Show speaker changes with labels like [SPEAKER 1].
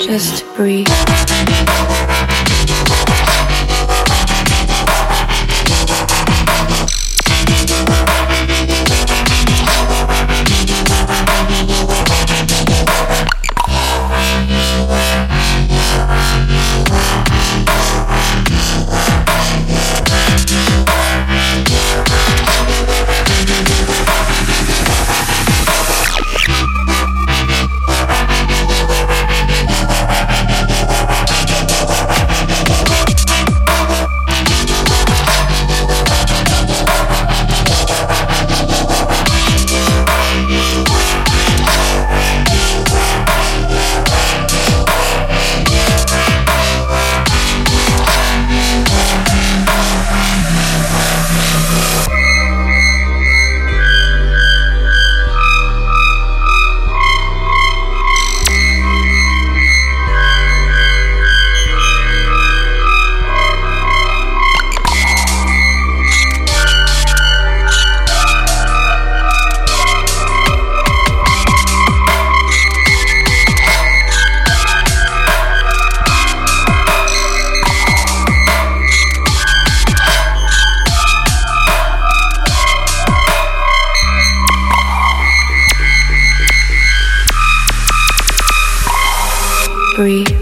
[SPEAKER 1] Just breathe. Breathe.